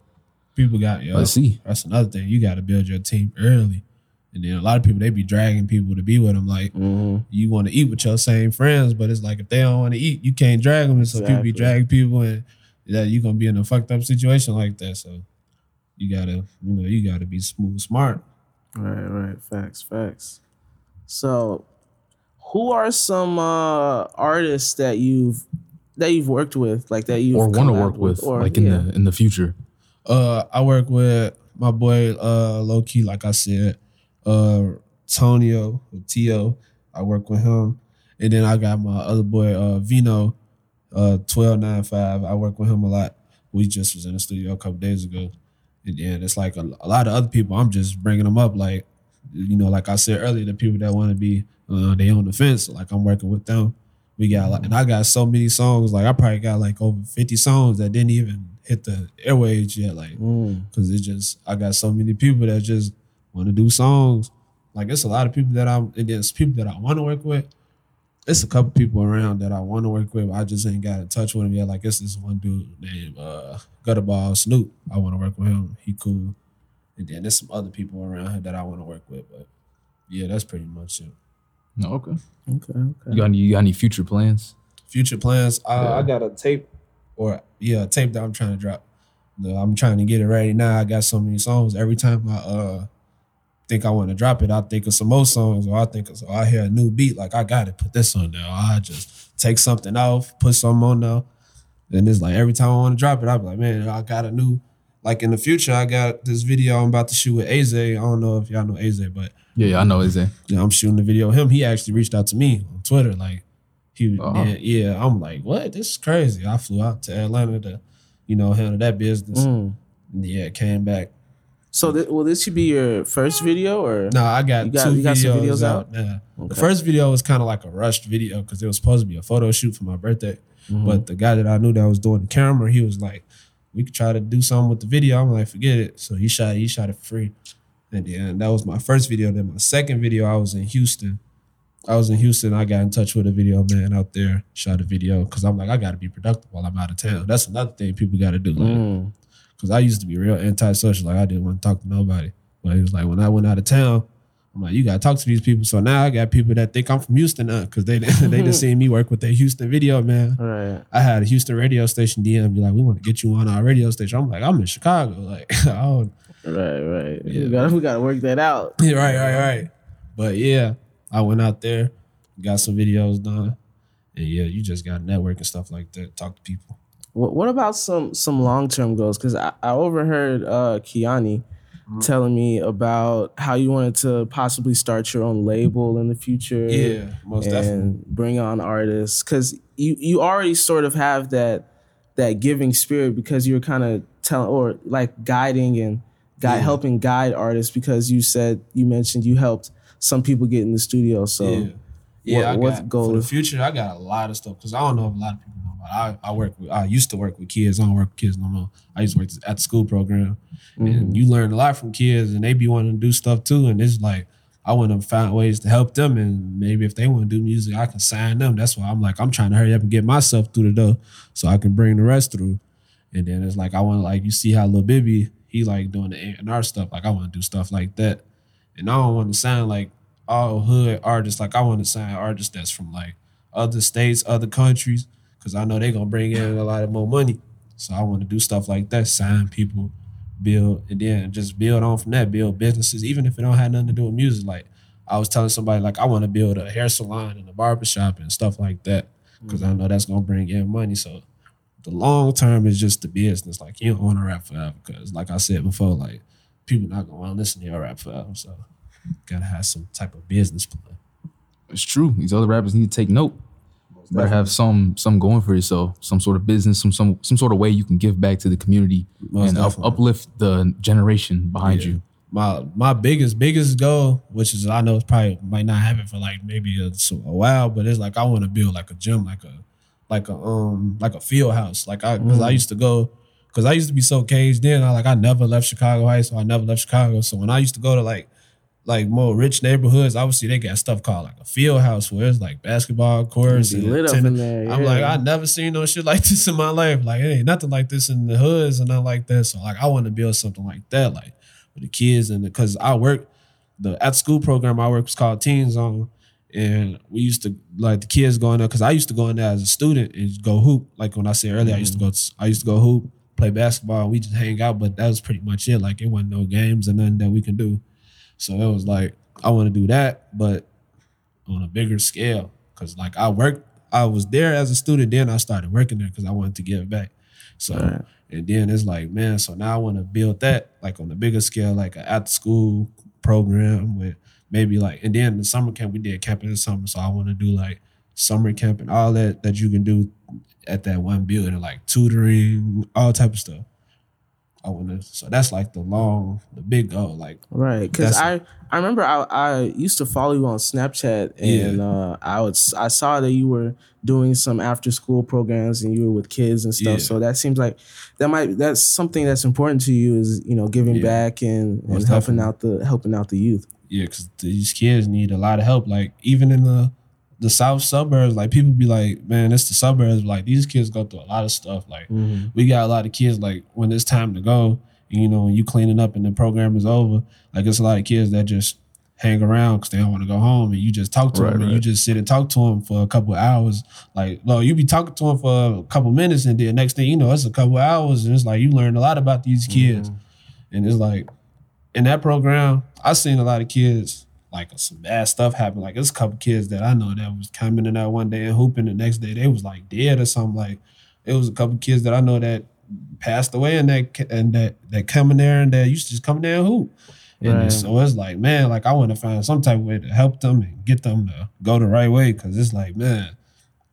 [SPEAKER 3] people got yo.
[SPEAKER 2] let's see.
[SPEAKER 3] That's another thing. You got to build your team early. And then a lot of people they be dragging people to be with them. Like
[SPEAKER 1] Mhm.
[SPEAKER 3] you want to eat with your same friends, but it's like if they don't want to eat, you can't drag them. And so people be dragging people, and that you gonna be in a fucked up situation like that. So you gotta, you know, you gotta be smooth, smart.
[SPEAKER 1] Right, right. Facts, facts. So, who are some uh artists that you've that you've worked with, like that you
[SPEAKER 2] Or want to work with, like in the in the future.
[SPEAKER 3] Uh, I work with my boy uh low key, like I said, uh Tonio Tio. I work with him, and then I got my other boy uh Vino, uh twelve nine five. I work with him a lot. We just was in the studio a couple days ago, and then it's like a, a lot of other people. I'm just bringing them up, like you know, like I said earlier, the people that want to be uh, they on the fence. Like I'm working with them. We got like, and I got so many songs. Like I probably got like over fifty songs that didn't even hit the airwaves yet. Like
[SPEAKER 1] Mm,
[SPEAKER 3] because it just I got so many people that just want to do songs. Like it's a lot of people that I'm and there's people that I want to work with. It's a couple people around that I want to work with. I just ain't got in touch with them yet. Like it's this one dude named uh Gutterball Snoop. I want to work with him. He cool. And then there's some other people around here that I want to work with. But yeah, that's pretty much it.
[SPEAKER 2] No, okay.
[SPEAKER 1] okay, okay.
[SPEAKER 2] You got any you got any future plans?
[SPEAKER 3] Future plans. I,
[SPEAKER 2] Yeah.
[SPEAKER 3] I got a tape, or yeah, a tape that I'm trying to drop. I'm trying to get it ready now. I got so many songs. Every time I uh think I want to drop it, I think of some more songs, or I think of, or I hear a new beat. Like I got to put this on there. Or I just take something off, put something on there. and it's like every time I want to drop it, I be like, man, I got a new. Like in the future, I got this video I'm about to shoot with Aze. I don't know if y'all know Aze, but
[SPEAKER 2] Yeah, yeah, I know. It?
[SPEAKER 3] you I'm shooting the video. Him, he actually reached out to me on Twitter. Like, he,
[SPEAKER 2] Oh.
[SPEAKER 3] yeah, yeah, I'm like, what? This is crazy. I flew out to Atlanta to, you know, handle that business.
[SPEAKER 1] Mm.
[SPEAKER 3] Yeah, came back.
[SPEAKER 1] So, th- will this should be your first video, or
[SPEAKER 3] No, I got,
[SPEAKER 1] You got-
[SPEAKER 3] two
[SPEAKER 1] you got
[SPEAKER 3] videos,
[SPEAKER 1] some videos
[SPEAKER 3] out.
[SPEAKER 1] out?
[SPEAKER 3] Yeah. The first video was kind of like a rushed video because it was supposed to be a photo shoot for my birthday.
[SPEAKER 1] Mhm.
[SPEAKER 3] But the guy that I knew that was doing the camera, he was like, we could try to do something with the video. I'm like, forget it. So he shot, he shot it free. And then that was my first video. Then my second video, I was in Houston. I was in Houston. I got in touch with a video man out there, shot a video because I'm like, I got to be productive while I'm out of town. That's another thing people got to do. Like,
[SPEAKER 1] Mm.
[SPEAKER 3] Because I used to be real antisocial. Like I didn't want to talk to nobody. But it was like when I went out of town, I'm like, you gotta talk to these people. So now I got people that think I'm from Houston, uh, cause they <laughs> they just <laughs> seen me work with their Houston video man.
[SPEAKER 1] Right.
[SPEAKER 3] I had a Houston radio station DM be like, we want to get you on our radio station. I'm like, I'm in Chicago, <laughs> like, I don't,
[SPEAKER 1] Right. Right.
[SPEAKER 3] Yeah.
[SPEAKER 1] We gotta we gotta work that out.
[SPEAKER 3] yeah, right, right, right. But yeah, I went out there, got some videos done, and yeah, you just got to network and stuff like that. Talk to people.
[SPEAKER 1] What What about some some long term goals? Because I, I overheard uh, Kiani
[SPEAKER 3] Mm-hmm.
[SPEAKER 1] telling me about how you wanted to possibly start your own label in the future.
[SPEAKER 3] Yeah, most
[SPEAKER 1] and
[SPEAKER 3] definitely.
[SPEAKER 1] bring on artists because you you already sort of have that that giving spirit because you're kind of telling or like guiding and guide
[SPEAKER 3] Yeah.
[SPEAKER 1] helping guide artists because you said you mentioned you helped some people get in the studio. So
[SPEAKER 3] yeah, yeah.
[SPEAKER 1] what-
[SPEAKER 3] got,
[SPEAKER 1] goal
[SPEAKER 3] for the future? I got a lot of stuff because I don't know if a lot of people I, I work with. I used to work with kids. I don't work with kids no more. I used to work at the school program,
[SPEAKER 1] Mm-hmm.
[SPEAKER 3] and you learn a lot from kids, and they be wanting to do stuff too. And it's like I want to find ways to help them, and maybe if they want to do music, I can sign them. That's why I'm like I'm trying to hurry up and get myself through the door so I can bring the rest through. And then it's like I want to like you see how Lil Bibby he like doing the and R stuff. Like I want to do stuff like that, and I don't want to sound like all hood artists. Like I want to sign artists that's from like other states, other countries, because I know they're gonna bring in a lot of more money. So I want to do stuff like that, sign people, build, and then just build on from that, build businesses, even if it don't have nothing to do with music. Like I was telling somebody, like I want to build a hair salon and a barbershop and stuff like that, because I mm-hmm. know that's gonna bring in money. So the long term is just the business. Like you don't want to rap forever, because like I said before, like people not gonna want to listen to your rap forever. So gotta have some type of business plan.
[SPEAKER 2] It's true. These other rappers need to take note. Better have some some going for yourself, some sort of business, some some some sort of way you can give back to the community
[SPEAKER 3] Most
[SPEAKER 2] and up, uplift the generation behind
[SPEAKER 3] Yeah.
[SPEAKER 2] you.
[SPEAKER 3] my my biggest biggest goal, which is I know it's probably might not happen for like maybe a, a while, but it's like I want to build like a gym, like a like a um like a field house, like I because I used to go because I used to be so caged in. I like I never left Chicago high school. I never left Chicago. So when I used to go to like like more rich neighborhoods, obviously they got stuff called like a field house where it's like basketball courts and
[SPEAKER 1] lit up in there.
[SPEAKER 3] I'm like, I never seen no shit like <laughs> this in my life. Like, it ain't nothing like this in the hoods and nothing like that. So, like, I want to build something like that, like with the kids and because I work the at school program I work was called Teen Zone, and we used to like the kids going there because I used to go in there as a student and go hoop. Like when I said earlier, I used to go, I used to go hoop, play basketball, we just hang out. But that was pretty much it. Like it wasn't no games and nothing that we can do. So it was like I want to do that, but on a bigger scale. Cause like I worked, I was there as a student, then I started working there because I wanted to give back. So
[SPEAKER 1] Right.
[SPEAKER 3] and then it's like, man, so now I want to build that like on a bigger scale, like an after school program with maybe like and then the summer camp we did camp in the summer. So I want to do like summer camp and all that that you can do at that one building, like tutoring, all type of stuff. I want to so that's like the long, the big goal. Like
[SPEAKER 1] Right, because I I remember I I used to follow you on Snapchat and uh, I would I saw that you were doing some after school programs and you were with kids and stuff.
[SPEAKER 3] Yeah.
[SPEAKER 1] So that seems like that might that's something that's important to you is you know giving
[SPEAKER 3] Yeah.
[SPEAKER 1] back and, and helping out the helping out the youth.
[SPEAKER 3] yeah, because these kids need a lot of help. Like even in the the south suburbs, like people be like, man, it's the suburbs. Like these kids go through a lot of stuff. Like mm-hmm. we got a lot of kids. Like when it's time to go, you know, when you cleaning up and the program is over, like it's a lot of kids that just hang around because they don't want to go home, and you just talk to
[SPEAKER 2] Right,
[SPEAKER 3] them, and you just sit and talk to them for a couple of hours. Like, no, you be talking to them for a couple minutes, and then next thing you know, it's a couple of hours, and it's like you learn a lot about these kids, mm-hmm. and it's like in that program, I seen a lot of kids like some bad stuff happened. Like there's a couple kids that I know that was coming in there one day and hooping the next day they was like dead or something. Like it was a couple kids that I know that passed away and that and that that come in there and that used to just come there and hoop. And
[SPEAKER 1] Right.
[SPEAKER 3] so it's like, man, like I want to find some type of way to help them and get them to go the right way. Cause it's like, man,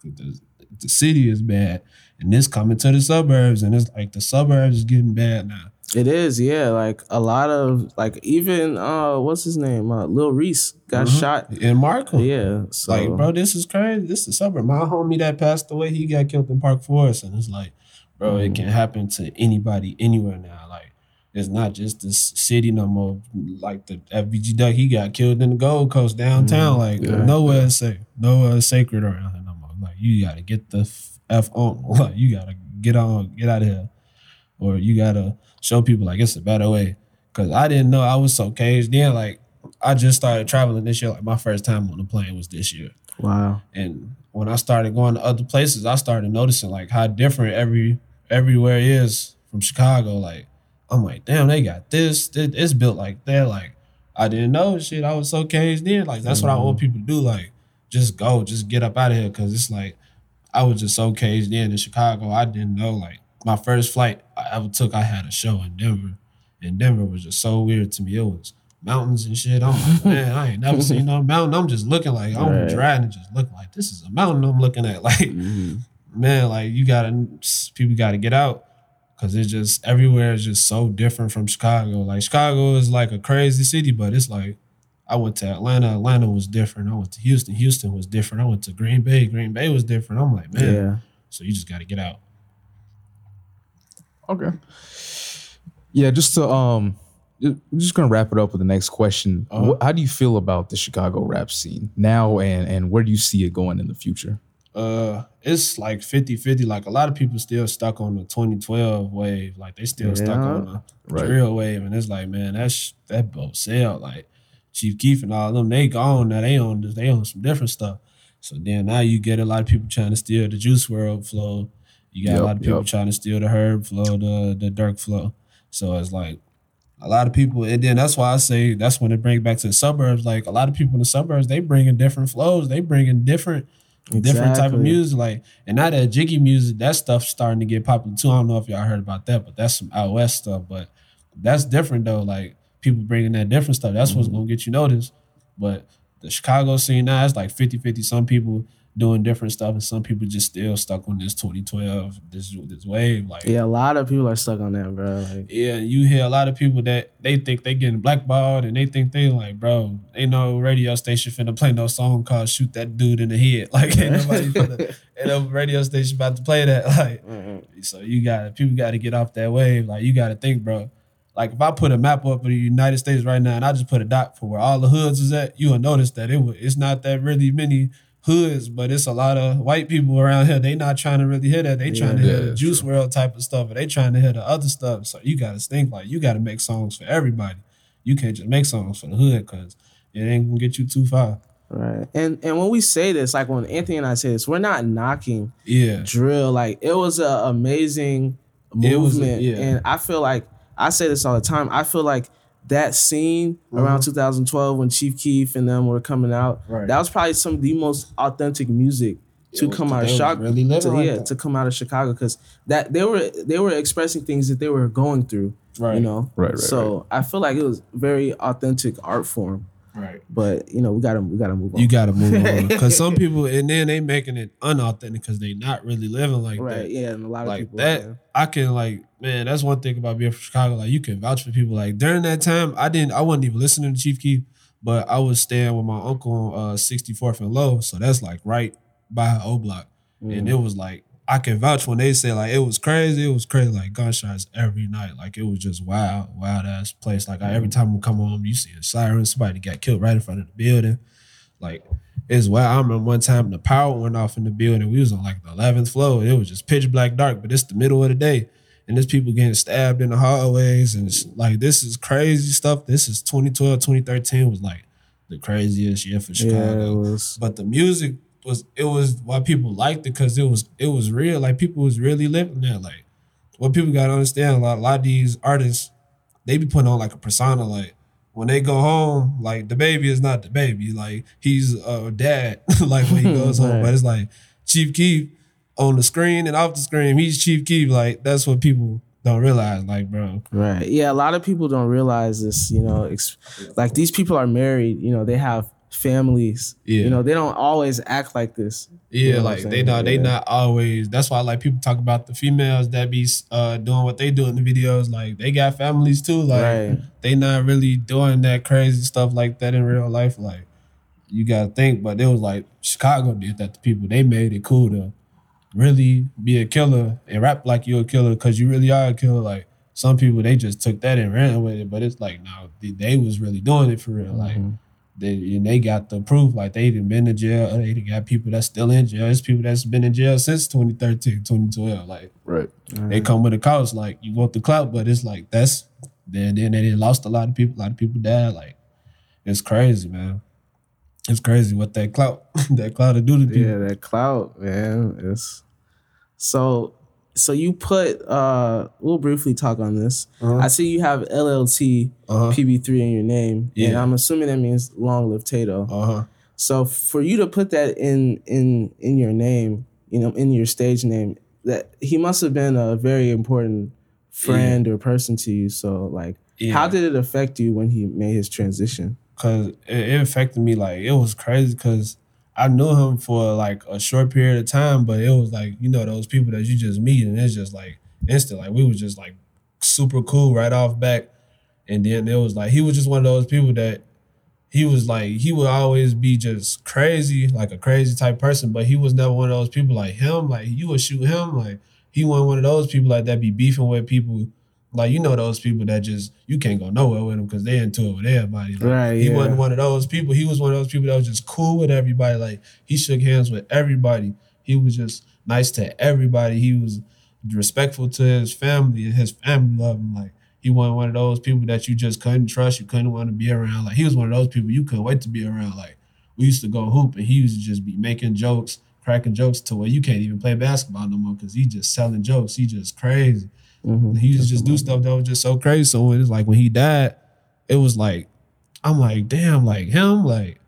[SPEAKER 3] the, the city is bad. And this coming to the suburbs, and it's like the suburbs is getting bad now.
[SPEAKER 1] It is, yeah. Like a lot of like even uh what's his name? Uh, Lil Reese got
[SPEAKER 3] Mhm.
[SPEAKER 1] shot.
[SPEAKER 3] In Markham.
[SPEAKER 1] Yeah. So
[SPEAKER 3] Like, bro, this is crazy. This is suburb. My homie that passed away, he got killed in Park Forest. And it's like, bro, it can happen to anybody anywhere now. Like, it's not just this city no more. Like the FBG Duck, he got killed in the Gold Coast downtown. Like,
[SPEAKER 2] Yeah.
[SPEAKER 3] nowhere is safe. Nowhere is sacred around here no more. Like, you gotta get the f- F on. <laughs> Like, you gotta get on, get out of here. Or you gotta show people like it's a better way. Cause I didn't know I was so caged Then Like, I just started traveling this year. Like my first time on the plane was this year.
[SPEAKER 1] Wow.
[SPEAKER 3] And when I started going to other places, I started noticing like how different every everywhere is from Chicago. Like I'm like, damn, they got this. It's built like that. Like I didn't know shit. I was so caged in. Like that's what I want mm-hmm. people to do. Like just go, just get up out of here. Cause it's like I was just so caged in in Chicago. I didn't know. Like my first flight I ever took, I had a show in Denver, and Denver was just so weird to me. It was mountains and shit. I'm like, man, I ain't never seen no mountain. I'm just looking like I'm
[SPEAKER 1] Right.
[SPEAKER 3] driving and just looking like this is a mountain I'm looking at. <laughs> Like
[SPEAKER 1] Mhm.
[SPEAKER 3] man, like you gotta people gotta get out because it's just everywhere is just so different from Chicago. Like Chicago is like a crazy city, but it's like I went to Atlanta, Atlanta was different. I went to Houston, Houston was different. I went to Green Bay, Green Bay was different. I'm like, man,
[SPEAKER 1] Yeah.
[SPEAKER 3] so you just gotta get out.
[SPEAKER 2] Okay. Yeah, just to um, ju- we're just gonna wrap it up with the next question.
[SPEAKER 3] Uh-huh.
[SPEAKER 2] Wh- how do you feel about the Chicago rap scene now, and and where do you see it going in the future?
[SPEAKER 3] Uh it's like 50-50. Like a lot of people still stuck on the 2012 wave. Like they still stuck on the
[SPEAKER 2] Right.
[SPEAKER 3] drill wave. And it's like, man, that's that boat sailed. Like Chief Keef and all of them, they gone now. They on they on some different stuff. So then now you get a lot of people trying to steal the Juice WRLD flow. You got
[SPEAKER 2] Yep,
[SPEAKER 3] a lot of people
[SPEAKER 2] yep.
[SPEAKER 3] trying to steal the Herb flow, the the Durk flow. So it's like a lot of people, and then that's why I say that's when it brings back to the suburbs. Like a lot of people in the suburbs, they bring in different flows. They bring in different different type of music. Like, and now that jiggy music, that stuff's starting to get popular too. I don't know if y'all heard about that, but that's some out west stuff. But that's different though. Like people bringing that different stuff. That's what's mm-hmm. gonna get you noticed. But the Chicago scene now it's like 50-50. Some people doing different stuff, and some people just still stuck on this 2012, this this wave. Like
[SPEAKER 1] Yeah, a lot of people are stuck on that, bro. Like,
[SPEAKER 3] yeah, you hear a lot of people that they think they getting blackballed and they think they like, bro, ain't no radio station finna play no song called "Shoot That Dude in the Head." <laughs> Like, ain't nobody finna, <laughs> ain't no radio station about to play that. <laughs> Like,
[SPEAKER 1] Mhm.
[SPEAKER 3] so you got people got to get off that wave. Like, you got to think, bro. Like, if I put a map up of the United States right now and I just put a dot for where all the hoods is at, you will notice that it it's not that really many hoods, but it's a lot of white people around here. They not trying to really hear that. They trying to
[SPEAKER 2] Yeah,
[SPEAKER 3] hear the Juice
[SPEAKER 2] true.
[SPEAKER 3] World type of stuff, or they trying to hear the other stuff. So you got to think like you got to make songs for everybody. You can't just make songs for the hood because it ain't gonna get you too far.
[SPEAKER 1] Right. And and when we say this, like when Anthony and I say this, we're not knocking
[SPEAKER 3] Yeah,
[SPEAKER 1] drill. Like it was an amazing
[SPEAKER 3] It was a-
[SPEAKER 1] movement.
[SPEAKER 3] yeah.
[SPEAKER 1] And I feel like I say this all the time. I feel like that scene around
[SPEAKER 3] Mhm.
[SPEAKER 1] 2012 when Chief Keef and them were coming out,
[SPEAKER 3] Right.
[SPEAKER 1] that was probably some of the most authentic music to
[SPEAKER 3] was-
[SPEAKER 1] come out of Chicago.
[SPEAKER 3] really
[SPEAKER 1] to,
[SPEAKER 3] like
[SPEAKER 1] yeah,
[SPEAKER 3] that.
[SPEAKER 1] to come out of Chicago because that they were they were expressing things that they were going through.
[SPEAKER 3] right,
[SPEAKER 1] You know,
[SPEAKER 2] Right, right,
[SPEAKER 1] So I feel like it was very authentic art form.
[SPEAKER 3] Right.
[SPEAKER 1] But you know, we gotta we gotta move on.
[SPEAKER 3] You got to move on because some <laughs> people, and then they making it unauthentic because they not really living like
[SPEAKER 1] right?
[SPEAKER 3] that.
[SPEAKER 1] Yeah, and a lot of
[SPEAKER 3] Like
[SPEAKER 1] people
[SPEAKER 3] that,
[SPEAKER 1] yeah.
[SPEAKER 3] I can like, man, that's one thing about being from Chicago. Like, you can vouch for people. Like during that time, I didn't, I wasn't even listening to Chief Keef, but I was staying with my uncle on uh, 64th and Low, so that's like right by O Block, and
[SPEAKER 1] Mm.
[SPEAKER 3] it was like. I can vouch when they say like it was crazy. It was crazy, like gunshots every night. Like it was just wild, wild ass place. Like I, every mm. time we come home, you see a siren. Somebody got killed right in front of the building. Like it's wild. I remember one time the power went off in the building. We was on like the 11th floor. It was just pitch black dark, but it's the middle of the day. And there's people getting stabbed in the hallways. And it's like, this is crazy stuff. This is 2012, 2013 was like the craziest year for
[SPEAKER 1] yeah,
[SPEAKER 3] Chicago.
[SPEAKER 1] was.
[SPEAKER 3] But the music was, it was why people liked it because it was, it was real. Like people was really living there. Like what people got to understand, a lot, a lot of these artists, they be putting on like a persona. Like when they go home, like the baby is not the baby. Like he's a dad. <laughs> like when he <laughs> goes home, but it's like Chief Keef on the screen and off the screen. He's Chief Keef. Like that's what people don't realize. Like bro,
[SPEAKER 1] Right. Yeah, a lot of people don't realize this, you know, ex- like these people are married, you know, they have families.
[SPEAKER 3] Yeah.
[SPEAKER 1] You know, they don't always act like this.
[SPEAKER 3] yeah,
[SPEAKER 1] You know
[SPEAKER 3] like they not they not always. That's why like people talk about the females that be uh doing what they do in the videos. Like they got families too. Like
[SPEAKER 1] right.
[SPEAKER 3] they not really doing that crazy stuff like that in real life. Like you gotta think, but it was like Chicago did that to people. They made it cool to really be a killer and rap like you're a killer because you really are a killer. Like some people, they just took that and ran with it, but it's like no, they, they was really doing it for real. Like
[SPEAKER 1] Mhm.
[SPEAKER 3] They and they got the proof. Like they done been to jail. They done got people that's still in jail. There's people that's been in jail since 2013, 2012. Like
[SPEAKER 2] Right.
[SPEAKER 3] they come with a cost. Like you want the clout, but it's like that's then then they done lost a lot of people. A lot of people died. Like it's crazy, man. It's crazy what that clout <laughs> that clout to do to people.
[SPEAKER 1] Yeah, that clout, man. It's so so you put uh we'll briefly talk on this.
[SPEAKER 3] Uh-huh.
[SPEAKER 1] I see you have LLT
[SPEAKER 3] Uh-huh.
[SPEAKER 1] PB3 in your name. And I'm assuming that means long live Tato.
[SPEAKER 3] Uh-huh.
[SPEAKER 1] So for you to put that in in in your name, you know, in your stage name, that he must have been a very important friend or person to you. So like
[SPEAKER 3] Yeah.
[SPEAKER 1] how did it affect you when he made his transition?
[SPEAKER 3] Cause it, it affected me like it was crazy because I knew him for like a short period of time, but it was like, you know, those people that you just meet and it's just like instant. Like we was just like super cool right off back. And then it was like he was just one of those people that he was like he would always be just crazy, like a crazy type person, but he was never one of those people like him. Like you would shoot him, like he wasn't one of those people like that be beefing with people. Like you know those people that just you can't go nowhere with them because they into it with everybody. Like,
[SPEAKER 1] Right,
[SPEAKER 3] He
[SPEAKER 1] yeah.
[SPEAKER 3] wasn't one of those people. He was one of those people that was just cool with everybody. Like he shook hands with everybody. He was just nice to everybody. He was respectful to his family and his family loved him. Like he wasn't one of those people that you just couldn't trust. You couldn't want to be around. Like he was one of those people you couldn't wait to be around. Like we used to go hoop and he used to just be making jokes, cracking jokes to where you can't even play basketball no more because he just selling jokes. He just crazy.
[SPEAKER 1] Mhm.
[SPEAKER 3] He used to just do stuff that was just so crazy. So it's like when he died, it was like, I'm like, damn, like him, like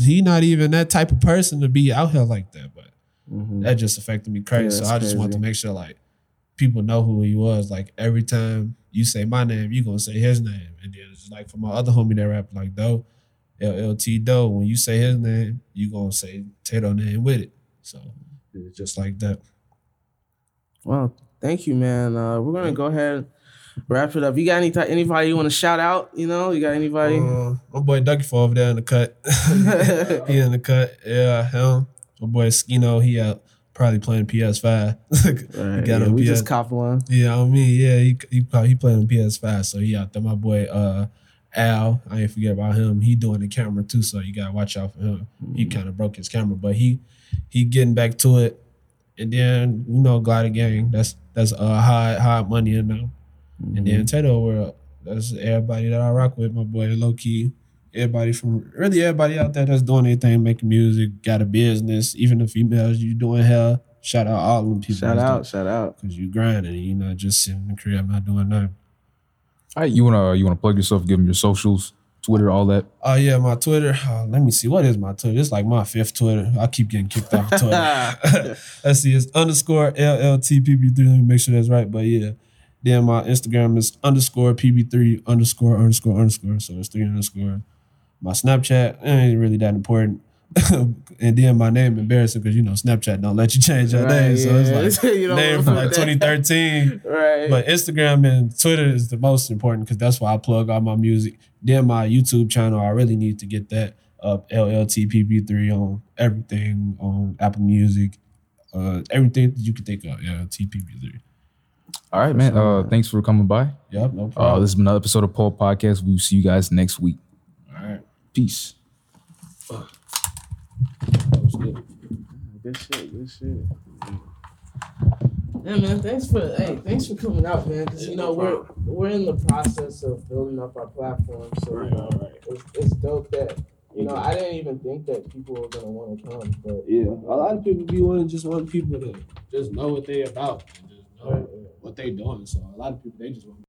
[SPEAKER 3] he not even that type of person to be out here like that. But
[SPEAKER 1] Mhm.
[SPEAKER 3] that just affected me crazy.
[SPEAKER 1] Yeah,
[SPEAKER 3] so I just want to make sure like people know who he was. Like every time you say my name, you gonna say his name. And then it's like for my other homie that rap like Doe, LLT Doe, when you say his name, you gonna say Tato name with it. So it's just like that.
[SPEAKER 1] Well, thank you, man. Uh, we're gonna go ahead wrap it up. You got any anybody you want to shout out? You know, you got anybody?
[SPEAKER 3] Uh, my boy Ducky for over there in the cut. <laughs> he in the cut. Yeah, him. My boy Skino, he out probably playing PS5. <laughs>
[SPEAKER 1] Right,
[SPEAKER 3] got
[SPEAKER 1] yeah, we
[SPEAKER 3] PS
[SPEAKER 1] just copped one.
[SPEAKER 3] Yeah, I mean, yeah, he he probably he playing on PS5, so he out there. My boy uh Al, I ain't forget about him. He doing the camera too, so you gotta watch out for him. He kind of broke his camera, but he he getting back to it. And then you know, Glider Gang, that's that's uh high high money in them. And then Tato World, that's everybody that I rock with. My boy Low Key, everybody from really everybody out there that's doing anything, making music, got a business, even the females you doing hell. Shout out all them people.
[SPEAKER 1] shout out, shout out.
[SPEAKER 3] Cause you grinding, you not just sitting in the crib not doing nothing.
[SPEAKER 2] All right, you wanna you wanna plug yourself, give them your socials, Twitter, all that.
[SPEAKER 3] Oh yeah, my Twitter. uh, let me see. What is my Twitter? It's like my fifth Twitter. I keep getting kicked off Twitter. <laughs> <laughs> Let's see. It's underscore LLTPB3. Let me make sure that's right. But yeah. Then my Instagram is underscore PB3 underscore underscore underscore. So it's three underscore. My Snapchat it ain't really that important. <laughs> and then my name embarrassing because you know Snapchat don't let you change your
[SPEAKER 1] Right,
[SPEAKER 3] name. So
[SPEAKER 1] yeah.
[SPEAKER 3] it's like <laughs>
[SPEAKER 1] You don't
[SPEAKER 3] name from like
[SPEAKER 1] that.
[SPEAKER 3] 2013. <laughs>
[SPEAKER 1] Right.
[SPEAKER 3] But Instagram and Twitter is the most important because that's where I plug all my music. Then my YouTube channel, I really need to get that up. LLTPB3 on everything on Apple Music, uh, everything you can think of. LLTPB3.
[SPEAKER 2] All right, man. Uh, thanks for coming by.
[SPEAKER 3] Yep, no
[SPEAKER 2] Uh, this has been another episode of Paul Podcast. We'll see you guys next week.
[SPEAKER 3] all right.
[SPEAKER 2] Peace.
[SPEAKER 3] That was good.
[SPEAKER 1] Good shit, good shit. Yeah, man. Thanks for hey, thanks for coming out, man. Because you know we're we're in the process of building up our platform, so you know it's, it's dope that you know I didn't even think that people were gonna want to come, but
[SPEAKER 3] Yeah, a lot of people be wanting just want people to just know what they about and just know what they doing. So a lot of people they just want